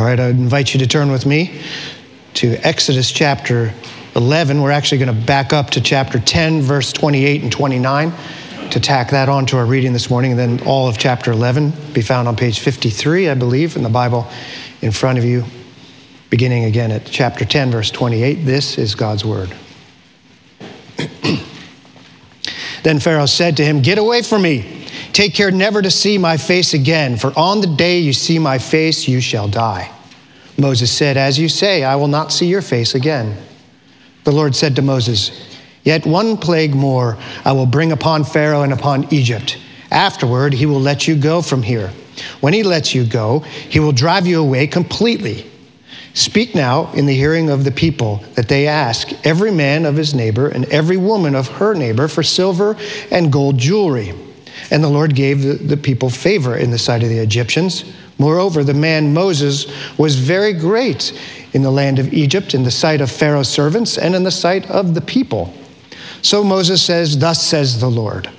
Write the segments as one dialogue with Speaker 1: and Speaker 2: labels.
Speaker 1: All right, I invite you to turn with me to Exodus chapter 11. We're actually going to back up to chapter 10, verse 28 and 29 to tack that on to our reading this morning. And then all of chapter 11 be found on page 53, I believe, in the Bible in front of you, beginning again at chapter 10, verse 28. This is God's word. then Pharaoh said to him, Get away from me. Take care never to see my face again, for on the day you see my face, you shall die. Moses said, As you say, I will not see your face again. The Lord said to Moses, Yet one plague more I will bring upon Pharaoh and upon Egypt. Afterward, he will let you go from here. When he lets you go, he will drive you away completely. Speak now in the hearing of the people that they ask every man of his neighbor and every woman of her neighbor for silver and gold jewelry. And the Lord gave the, the people favor in the sight of the Egyptians. Moreover, the man Moses was very great in the land of Egypt, in the sight of Pharaoh's servants, and in the sight of the people. So Moses says, Thus says the Lord.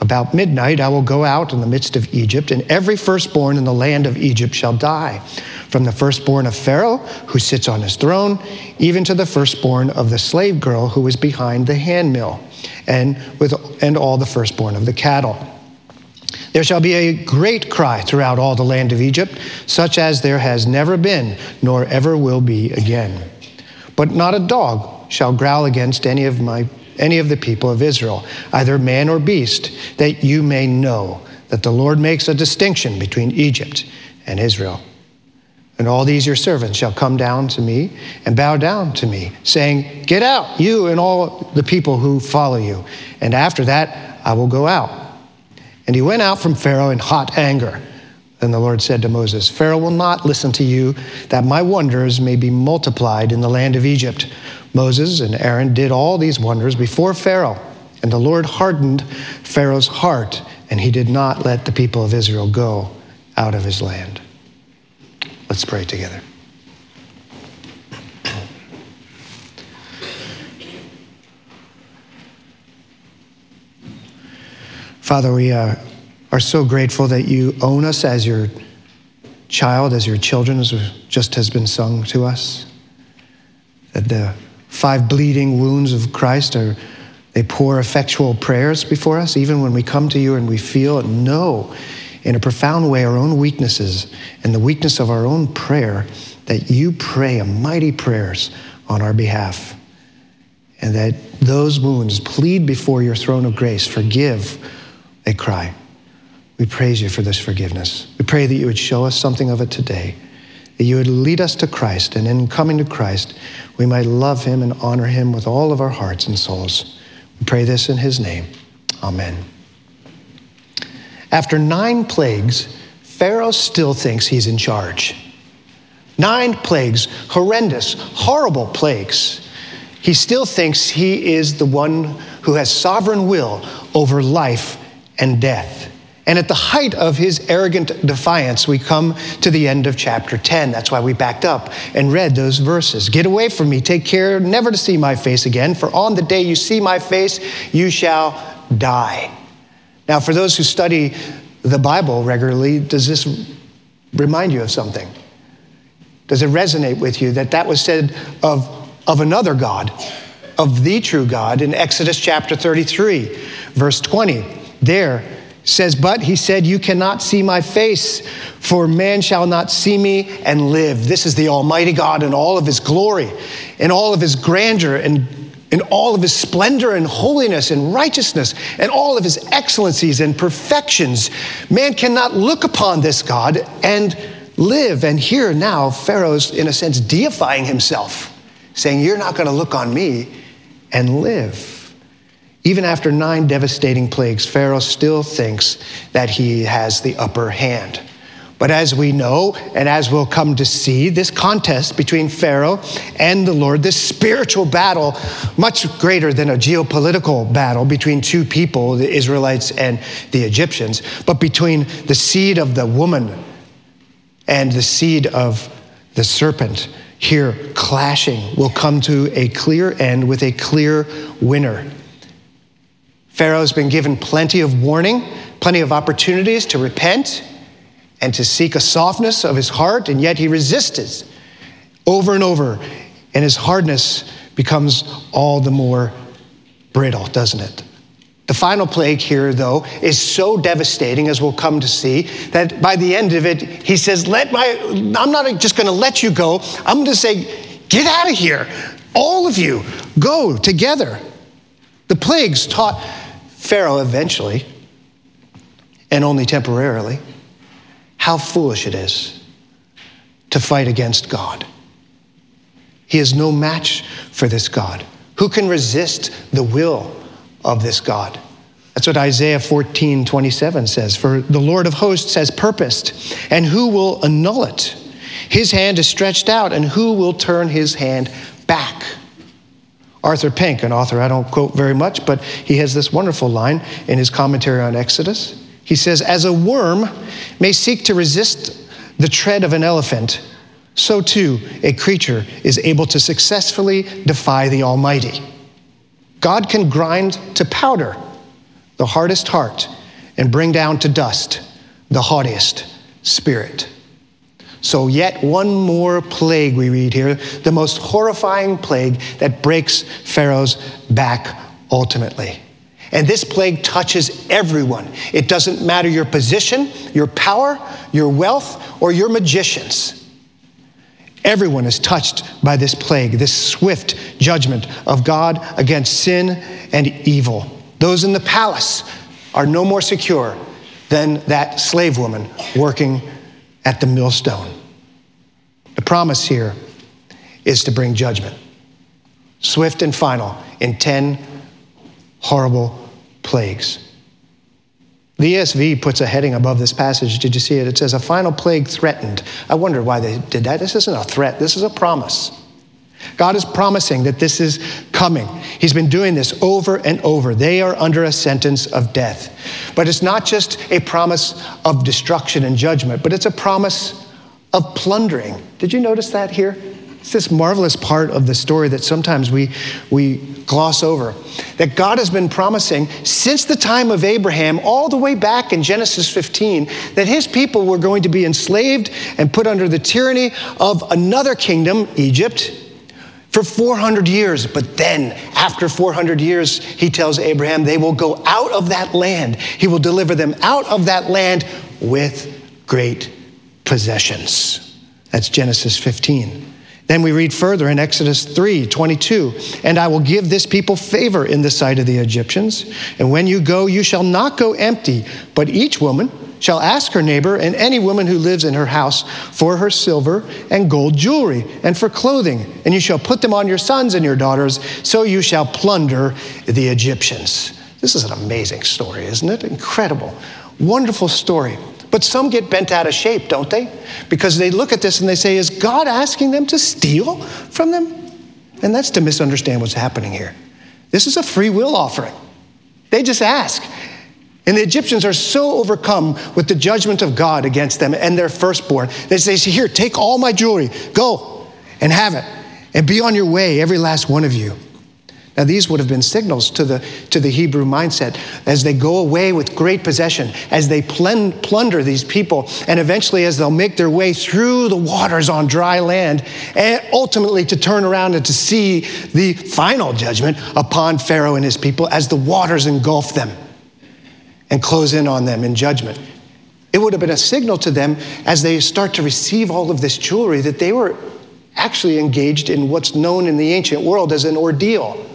Speaker 1: About midnight I will go out in the midst of Egypt, and every firstborn in the land of Egypt shall die, from the firstborn of Pharaoh, who sits on his throne, even to the firstborn of the slave girl who is behind the handmill, and, with, and all the firstborn of the cattle. There shall be a great cry throughout all the land of Egypt, such as there has never been, nor ever will be again. But not a dog shall growl against any of my any of the people of Israel, either man or beast, that you may know that the Lord makes a distinction between Egypt and Israel. And all these your servants shall come down to me and bow down to me, saying, Get out, you and all the people who follow you. And after that, I will go out. And he went out from Pharaoh in hot anger. Then the Lord said to Moses, Pharaoh will not listen to you, that my wonders may be multiplied in the land of Egypt. Moses and Aaron did all these wonders before Pharaoh, and the Lord hardened Pharaoh's heart, and he did not let the people of Israel go out of his land. Let's pray together. Father, we uh, are so grateful that you own us as your child, as your children, as just has been sung to us. That the five bleeding wounds of Christ are they pour effectual prayers before us, even when we come to you and we feel and know in a profound way our own weaknesses and the weakness of our own prayer, that you pray a mighty prayers on our behalf. And that those wounds plead before your throne of grace, forgive, they cry. We praise you for this forgiveness. We pray that you would show us something of it today, that you would lead us to Christ, and in coming to Christ, we might love him and honor him with all of our hearts and souls. We pray this in his name. Amen. After nine plagues, Pharaoh still thinks he's in charge. Nine plagues, horrendous, horrible plagues. He still thinks he is the one who has sovereign will over life and death. And at the height of his arrogant defiance, we come to the end of chapter 10. That's why we backed up and read those verses. Get away from me. Take care never to see my face again, for on the day you see my face, you shall die. Now, for those who study the Bible regularly, does this remind you of something? Does it resonate with you that that was said of, of another God, of the true God in Exodus chapter 33, verse 20? There, says, But he said, You cannot see my face, for man shall not see me and live. This is the Almighty God in all of his glory, in all of his grandeur, and in all of his splendor and holiness and righteousness, and all of his excellencies and perfections. Man cannot look upon this God and live. And here now, Pharaoh's, in a sense, deifying himself, saying, You're not going to look on me and live. Even after nine devastating plagues, Pharaoh still thinks that he has the upper hand. But as we know, and as we'll come to see, this contest between Pharaoh and the Lord, this spiritual battle, much greater than a geopolitical battle between two people, the Israelites and the Egyptians, but between the seed of the woman and the seed of the serpent, here clashing, will come to a clear end with a clear winner. Pharaoh's been given plenty of warning, plenty of opportunities to repent, and to seek a softness of his heart, and yet he resisted over and over, and his hardness becomes all the more brittle, doesn't it? The final plague here, though, is so devastating, as we'll come to see, that by the end of it, he says, Let my, I'm not just going to let you go. I'm going to say, Get out of here. All of you, go together. The plagues taught Pharaoh eventually, and only temporarily, how foolish it is to fight against God. He is no match for this God. Who can resist the will of this God? That's what Isaiah 14, 27 says. For the Lord of hosts has purposed, and who will annul it? His hand is stretched out, and who will turn his hand back? Arthur Pink, an author I don't quote very much, but he has this wonderful line in his commentary on Exodus. He says, As a worm may seek to resist the tread of an elephant, so too a creature is able to successfully defy the Almighty. God can grind to powder the hardest heart and bring down to dust the haughtiest spirit. So, yet one more plague we read here, the most horrifying plague that breaks Pharaoh's back ultimately. And this plague touches everyone. It doesn't matter your position, your power, your wealth, or your magicians. Everyone is touched by this plague, this swift judgment of God against sin and evil. Those in the palace are no more secure than that slave woman working at the millstone. The promise here is to bring judgment, swift and final, in 10 horrible plagues. The ESV puts a heading above this passage. Did you see it? It says, A final plague threatened. I wonder why they did that. This isn't a threat, this is a promise. God is promising that this is coming. He's been doing this over and over. They are under a sentence of death. But it's not just a promise of destruction and judgment, but it's a promise of plundering. Did you notice that here? It's this marvelous part of the story that sometimes we, we gloss over. That God has been promising since the time of Abraham, all the way back in Genesis 15, that his people were going to be enslaved and put under the tyranny of another kingdom, Egypt, for 400 years. But then, after 400 years, he tells Abraham they will go out of that land. He will deliver them out of that land with great possessions. That's Genesis 15. Then we read further in Exodus 3 22, and I will give this people favor in the sight of the Egyptians. And when you go, you shall not go empty, but each woman shall ask her neighbor and any woman who lives in her house for her silver and gold jewelry and for clothing. And you shall put them on your sons and your daughters, so you shall plunder the Egyptians. This is an amazing story, isn't it? Incredible. Wonderful story. But some get bent out of shape, don't they? Because they look at this and they say, Is God asking them to steal from them? And that's to misunderstand what's happening here. This is a free will offering. They just ask. And the Egyptians are so overcome with the judgment of God against them and their firstborn. They say, Here, take all my jewelry, go and have it, and be on your way, every last one of you. Now, these would have been signals to the, to the Hebrew mindset as they go away with great possession, as they plunder these people, and eventually as they'll make their way through the waters on dry land, and ultimately to turn around and to see the final judgment upon Pharaoh and his people as the waters engulf them and close in on them in judgment. It would have been a signal to them as they start to receive all of this jewelry that they were actually engaged in what's known in the ancient world as an ordeal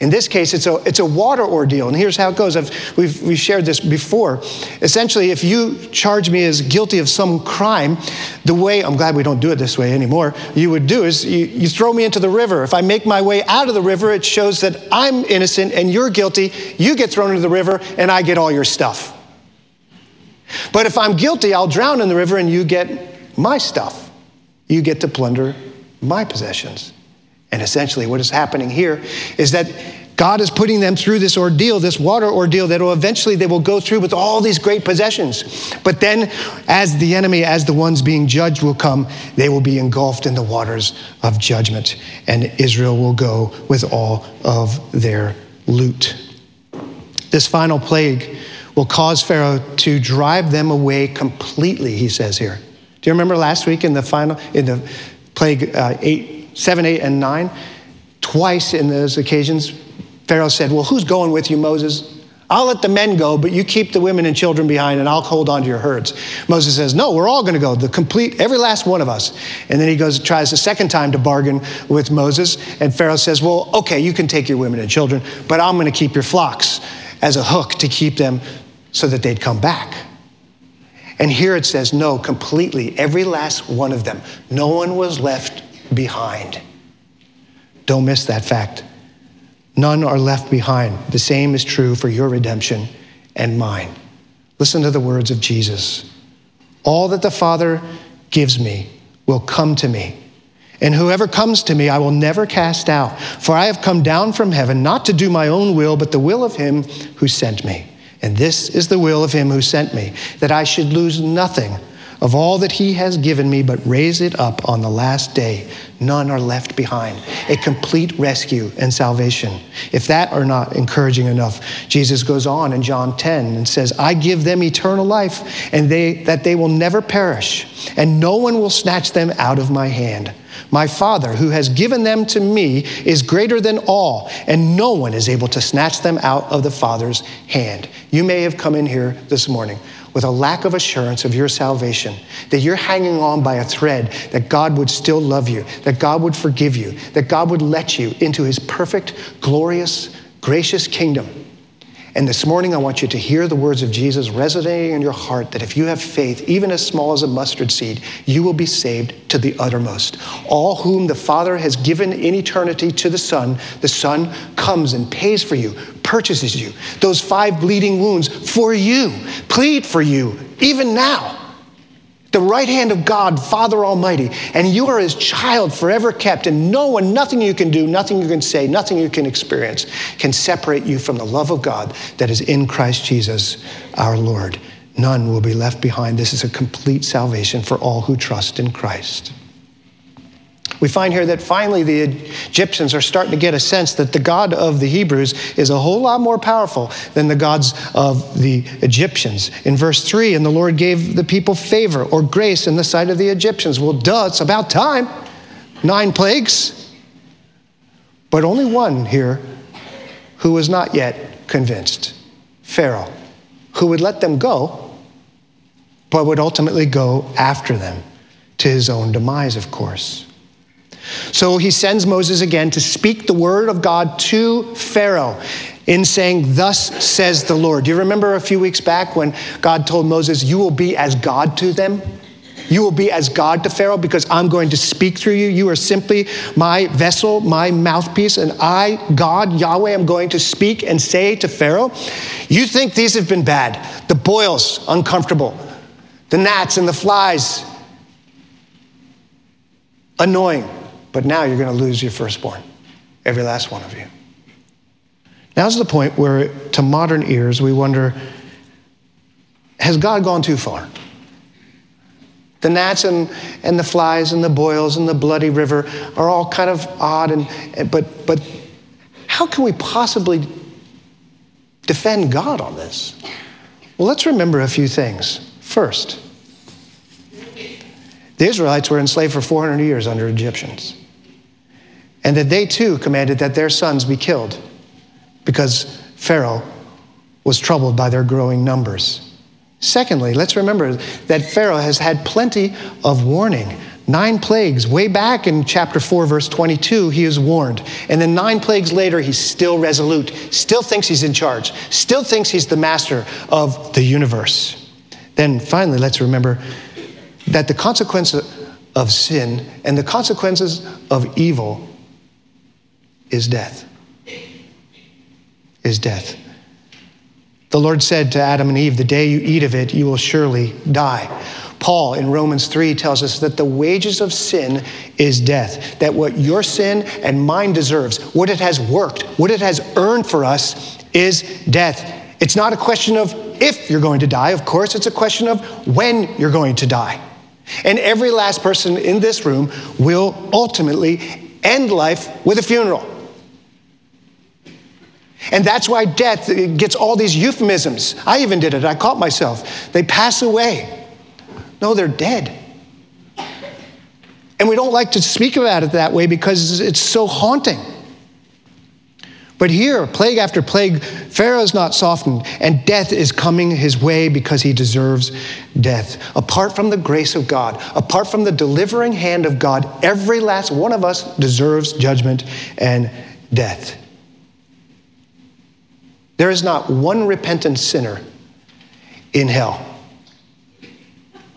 Speaker 1: in this case, it's a, it's a water ordeal. And here's how it goes. I've, we've, we've shared this before. Essentially, if you charge me as guilty of some crime, the way, I'm glad we don't do it this way anymore, you would do is you, you throw me into the river. If I make my way out of the river, it shows that I'm innocent and you're guilty. You get thrown into the river and I get all your stuff. But if I'm guilty, I'll drown in the river and you get my stuff. You get to plunder my possessions. And essentially, what is happening here is that God is putting them through this ordeal, this water ordeal that will eventually they will go through with all these great possessions. But then, as the enemy, as the ones being judged will come, they will be engulfed in the waters of judgment, and Israel will go with all of their loot. This final plague will cause Pharaoh to drive them away completely, he says here. Do you remember last week in the final, in the plague uh, eight, seven, eight, and nine? Twice in those occasions, Pharaoh said, Well, who's going with you, Moses? I'll let the men go, but you keep the women and children behind and I'll hold on to your herds. Moses says, No, we're all going to go, the complete, every last one of us. And then he goes, tries the second time to bargain with Moses. And Pharaoh says, Well, okay, you can take your women and children, but I'm going to keep your flocks as a hook to keep them so that they'd come back. And here it says, No, completely, every last one of them. No one was left behind. Don't miss that fact. None are left behind. The same is true for your redemption and mine. Listen to the words of Jesus. All that the Father gives me will come to me. And whoever comes to me, I will never cast out. For I have come down from heaven not to do my own will, but the will of him who sent me. And this is the will of him who sent me, that I should lose nothing of all that he has given me, but raise it up on the last day. None are left behind. A complete rescue and salvation. If that are not encouraging enough, Jesus goes on in John 10 and says, I give them eternal life, and they, that they will never perish, and no one will snatch them out of my hand. My Father, who has given them to me, is greater than all, and no one is able to snatch them out of the Father's hand. You may have come in here this morning with a lack of assurance of your salvation, that you're hanging on by a thread, that God would still love you, that God would forgive you, that God would let you into his perfect, glorious, gracious kingdom. And this morning, I want you to hear the words of Jesus resonating in your heart that if you have faith, even as small as a mustard seed, you will be saved to the uttermost. All whom the Father has given in eternity to the Son, the Son comes and pays for you, purchases you. Those five bleeding wounds for you, plead for you, even now the right hand of God, Father Almighty, and you are his child forever kept, and no one, nothing you can do, nothing you can say, nothing you can experience can separate you from the love of God that is in Christ Jesus our Lord. None will be left behind. This is a complete salvation for all who trust in Christ. We find here that finally the Egyptians are starting to get a sense that the God of the Hebrews is a whole lot more powerful than the gods of the Egyptians. In verse 3, and the Lord gave the people favor or grace in the sight of the Egyptians. Well, duh, it's about time. Nine plagues. But only one here who was not yet convinced Pharaoh, who would let them go, but would ultimately go after them to his own demise, of course. So he sends Moses again to speak the word of God to Pharaoh in saying, Thus says the Lord. Do you remember a few weeks back when God told Moses, You will be as God to them? You will be as God to Pharaoh because I'm going to speak through you. You are simply my vessel, my mouthpiece, and I, God, Yahweh, am going to speak and say to Pharaoh, You think these have been bad. The boils, uncomfortable. The gnats and the flies, annoying. But now you're going to lose your firstborn, every last one of you. Now's the point where, to modern ears, we wonder has God gone too far? The gnats and, and the flies and the boils and the bloody river are all kind of odd, and, but, but how can we possibly defend God on this? Well, let's remember a few things. First, the Israelites were enslaved for 400 years under Egyptians. And that they too commanded that their sons be killed because Pharaoh was troubled by their growing numbers. Secondly, let's remember that Pharaoh has had plenty of warning. Nine plagues, way back in chapter 4, verse 22, he is warned. And then nine plagues later, he's still resolute, still thinks he's in charge, still thinks he's the master of the universe. Then finally, let's remember that the consequences of sin and the consequences of evil is death. Is death. The Lord said to Adam and Eve, The day you eat of it, you will surely die. Paul in Romans 3 tells us that the wages of sin is death, that what your sin and mine deserves, what it has worked, what it has earned for us, is death. It's not a question of if you're going to die, of course, it's a question of when you're going to die. And every last person in this room will ultimately end life with a funeral. And that's why death gets all these euphemisms. I even did it, I caught myself. They pass away. No, they're dead. And we don't like to speak about it that way because it's so haunting. But here, plague after plague, Pharaoh's not softened, and death is coming his way because he deserves death. Apart from the grace of God, apart from the delivering hand of God, every last one of us deserves judgment and death. There is not one repentant sinner in hell.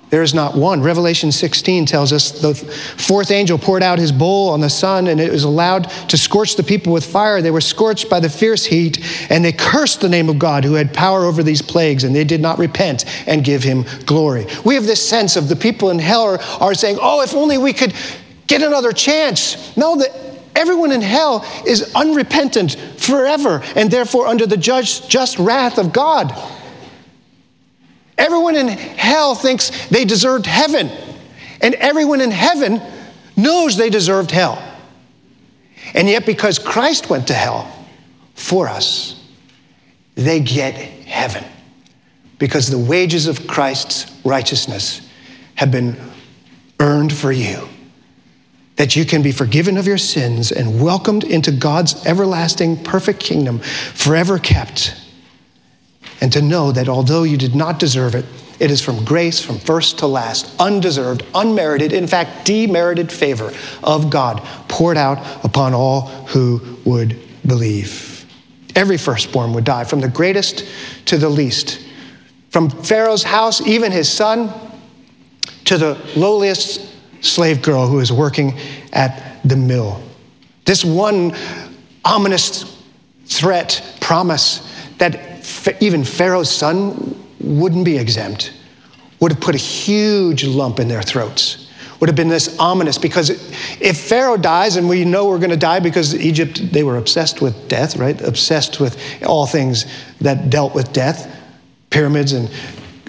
Speaker 1: There is not one. Revelation 16 tells us the fourth angel poured out his bowl on the sun, and it was allowed to scorch the people with fire. They were scorched by the fierce heat, and they cursed the name of God who had power over these plagues, and they did not repent and give him glory. We have this sense of the people in hell are, are saying, Oh, if only we could get another chance. No, that everyone in hell is unrepentant forever, and therefore under the just wrath of God. Everyone in hell thinks they deserved heaven, and everyone in heaven knows they deserved hell. And yet, because Christ went to hell for us, they get heaven. Because the wages of Christ's righteousness have been earned for you. That you can be forgiven of your sins and welcomed into God's everlasting, perfect kingdom, forever kept and to know that although you did not deserve it, it is from grace from first to last, undeserved, unmerited, in fact, demerited favor of God poured out upon all who would believe. Every firstborn would die, from the greatest to the least. From Pharaoh's house, even his son, to the lowliest slave girl who is working at the mill. This one ominous threat, promise that even Pharaoh's son wouldn't be exempt, would have put a huge lump in their throats. Would have been this ominous because if Pharaoh dies, and we know we're going to die because Egypt, they were obsessed with death, right? Obsessed with all things that dealt with death, pyramids and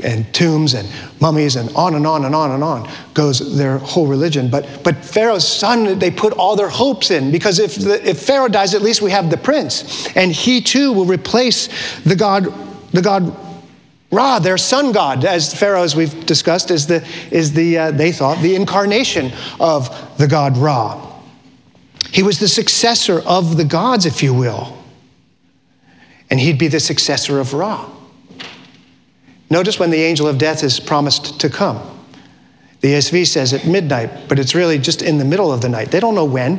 Speaker 1: and tombs and mummies and on and on and on and on goes their whole religion. But, but Pharaoh's son, they put all their hopes in because if, the, if Pharaoh dies, at least we have the prince. And he too will replace the God, the God Ra, their sun god, as Pharaoh, as we've discussed, is the, is the uh, they thought, the incarnation of the god Ra. He was the successor of the gods, if you will. And he'd be the successor of Ra. Notice when the angel of death is promised to come. The ESV says at midnight, but it's really just in the middle of the night. They don't know when,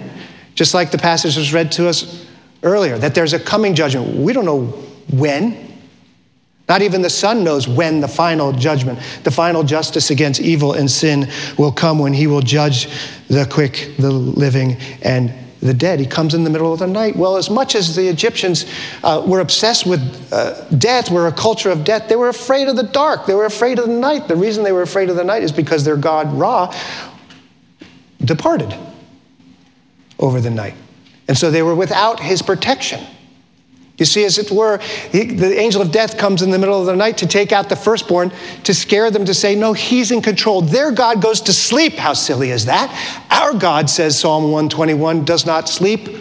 Speaker 1: just like the passage was read to us earlier, that there's a coming judgment. We don't know when. Not even the Son knows when the final judgment, the final justice against evil and sin will come when he will judge the quick, the living, and the dead. He comes in the middle of the night. Well, as much as the Egyptians uh, were obsessed with uh, death, were a culture of death, they were afraid of the dark. They were afraid of the night. The reason they were afraid of the night is because their god Ra departed over the night. And so they were without his protection. You see, as it were, the angel of death comes in the middle of the night to take out the firstborn, to scare them, to say, No, he's in control. Their God goes to sleep. How silly is that? Our God, says Psalm 121, does not sleep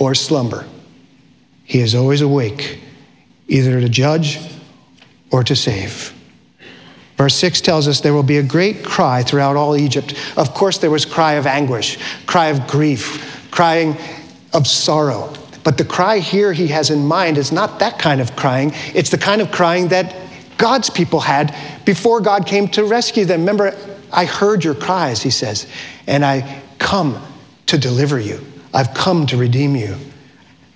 Speaker 1: or slumber. He is always awake, either to judge or to save. Verse 6 tells us there will be a great cry throughout all Egypt. Of course, there was cry of anguish, cry of grief, crying of sorrow. But the cry here he has in mind is not that kind of crying. It's the kind of crying that God's people had before God came to rescue them. Remember, I heard your cries, he says, and I come to deliver you. I've come to redeem you.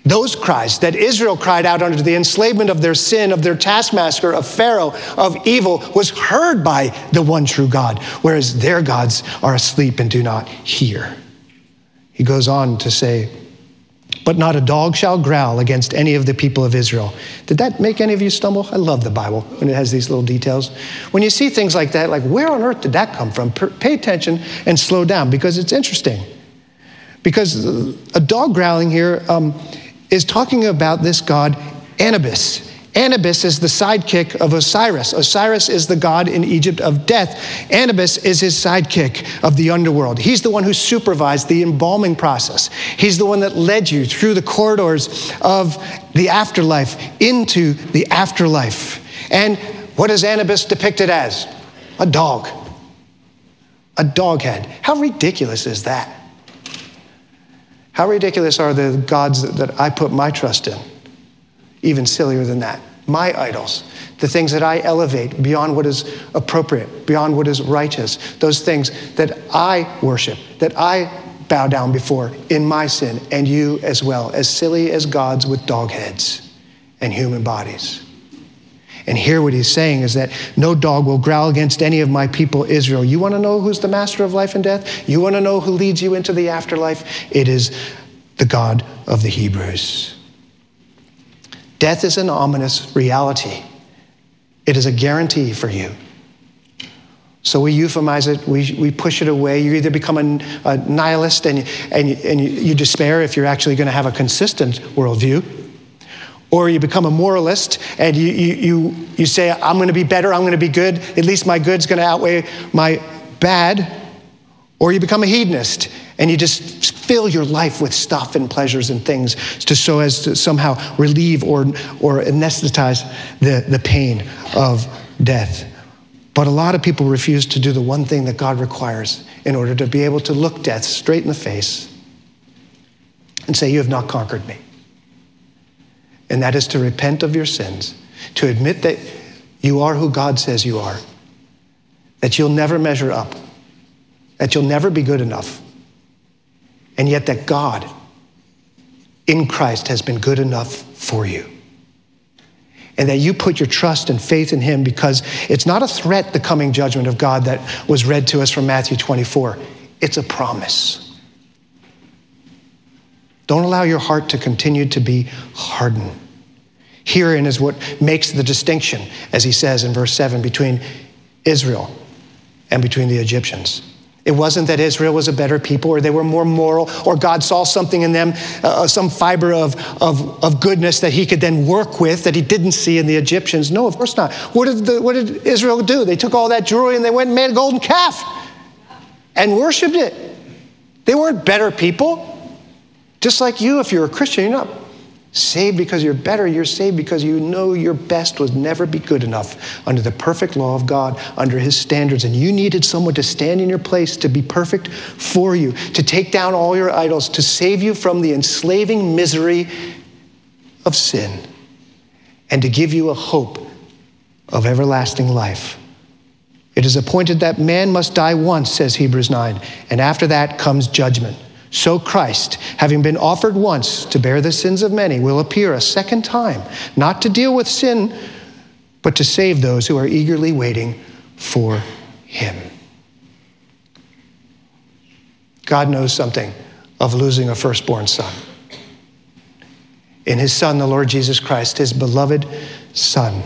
Speaker 1: Those cries that Israel cried out under the enslavement of their sin, of their taskmaster, of Pharaoh, of evil, was heard by the one true God, whereas their gods are asleep and do not hear. He goes on to say, but not a dog shall growl against any of the people of Israel. Did that make any of you stumble? I love the Bible when it has these little details. When you see things like that, like where on earth did that come from? Pay attention and slow down because it's interesting. Because a dog growling here um, is talking about this god Anubis. Anubis is the sidekick of Osiris. Osiris is the god in Egypt of death. Anubis is his sidekick of the underworld. He's the one who supervised the embalming process. He's the one that led you through the corridors of the afterlife into the afterlife. And what is Anubis depicted as? A dog. A dog head. How ridiculous is that? How ridiculous are the gods that I put my trust in? Even sillier than that. My idols, the things that I elevate beyond what is appropriate, beyond what is righteous, those things that I worship, that I bow down before in my sin, and you as well, as silly as gods with dog heads and human bodies. And here, what he's saying is that no dog will growl against any of my people, Israel. You want to know who's the master of life and death? You want to know who leads you into the afterlife? It is the God of the Hebrews. Death is an ominous reality, it is a guarantee for you. So we euphemize it, we, we push it away. You either become a, a nihilist and, and, and you despair if you're actually going to have a consistent worldview, or you become a moralist and you, you, you, you say, I'm going to be better, I'm going to be good, at least my good's going to outweigh my bad, or you become a hedonist and you just fill your life with stuff and pleasures and things to so as to somehow relieve or, or anesthetize the, the pain of death. But a lot of people refuse to do the one thing that God requires in order to be able to look death straight in the face and say, You have not conquered me. And that is to repent of your sins, to admit that you are who God says you are, that you'll never measure up, that you'll never be good enough, and yet that God in Christ has been good enough for you. And that you put your trust and faith in Him because it's not a threat, the coming judgment of God that was read to us from Matthew 24. It's a promise. Don't allow your heart to continue to be hardened. Herein is what makes the distinction, as he says in verse 7, between Israel and between the Egyptians. It wasn't that Israel was a better people or they were more moral or God saw something in them, uh, uh, some fiber of, of, of goodness that he could then work with that he didn't see in the Egyptians. No, of course not. What did, the, what did Israel do? They took all that jewelry and they went and made a golden calf and worshiped it. They weren't better people. Just like you, if you're a Christian, you're not Saved because you're better, you're saved because you know your best would never be good enough under the perfect law of God, under His standards. And you needed someone to stand in your place to be perfect for you, to take down all your idols, to save you from the enslaving misery of sin, and to give you a hope of everlasting life. It is appointed that man must die once, says Hebrews 9, and after that comes judgment. So Christ, having been offered once to bear the sins of many, will appear a second time, not to deal with sin, but to save those who are eagerly waiting for him. God knows something of losing a firstborn son. In his son, the Lord Jesus Christ, his beloved son.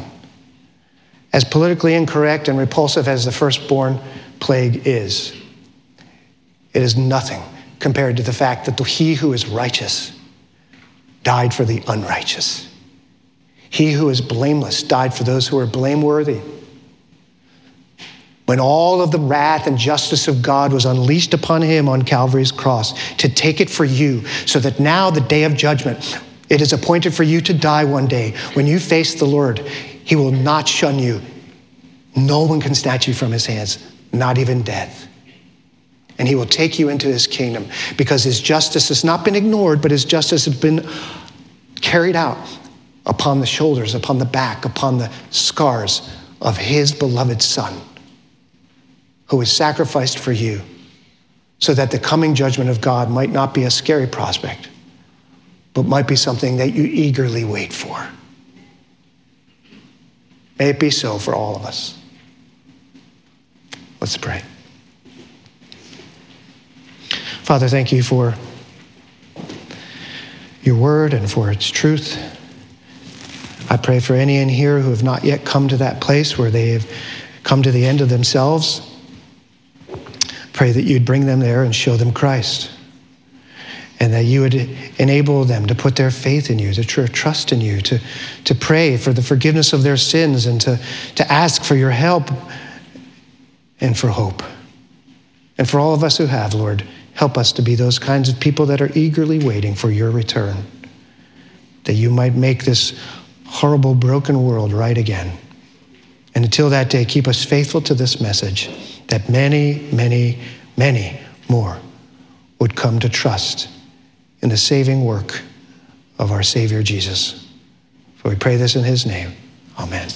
Speaker 1: As politically incorrect and repulsive as the firstborn plague is, it is nothing compared to the fact that he who is righteous died for the unrighteous. He who is blameless died for those who are blameworthy. When all of the wrath and justice of God was unleashed upon him on Calvary's cross to take it for you, so that now, the day of judgment, it is appointed for you to die one day. When you face the Lord, he will not shun you. No one can snatch you from his hands, not even death and he will take you into his kingdom because his justice has not been ignored, but his justice has been carried out upon the shoulders, upon the back, upon the scars of his beloved son who was sacrificed for you so that the coming judgment of God might not be a scary prospect, but might be something that you eagerly wait for. May it be so for all of us. Let's pray. Father, thank you for your word and for its truth. I pray for any in here who have not yet come to that place where they have come to the end of themselves. Pray that you'd bring them there and show them Christ. and that you would enable them to put their faith in you, to trust in you, to, to pray for the forgiveness of their sins, and to, to ask for your help and for hope. And for all of us who have, Lord, help us to be those kinds of people that are eagerly waiting for your return, that you might make this horrible, broken world right again. And until that day, keep us faithful to this message that many, many, many more would come to trust in the saving work of our Savior Jesus. For we pray this in his name. Amen.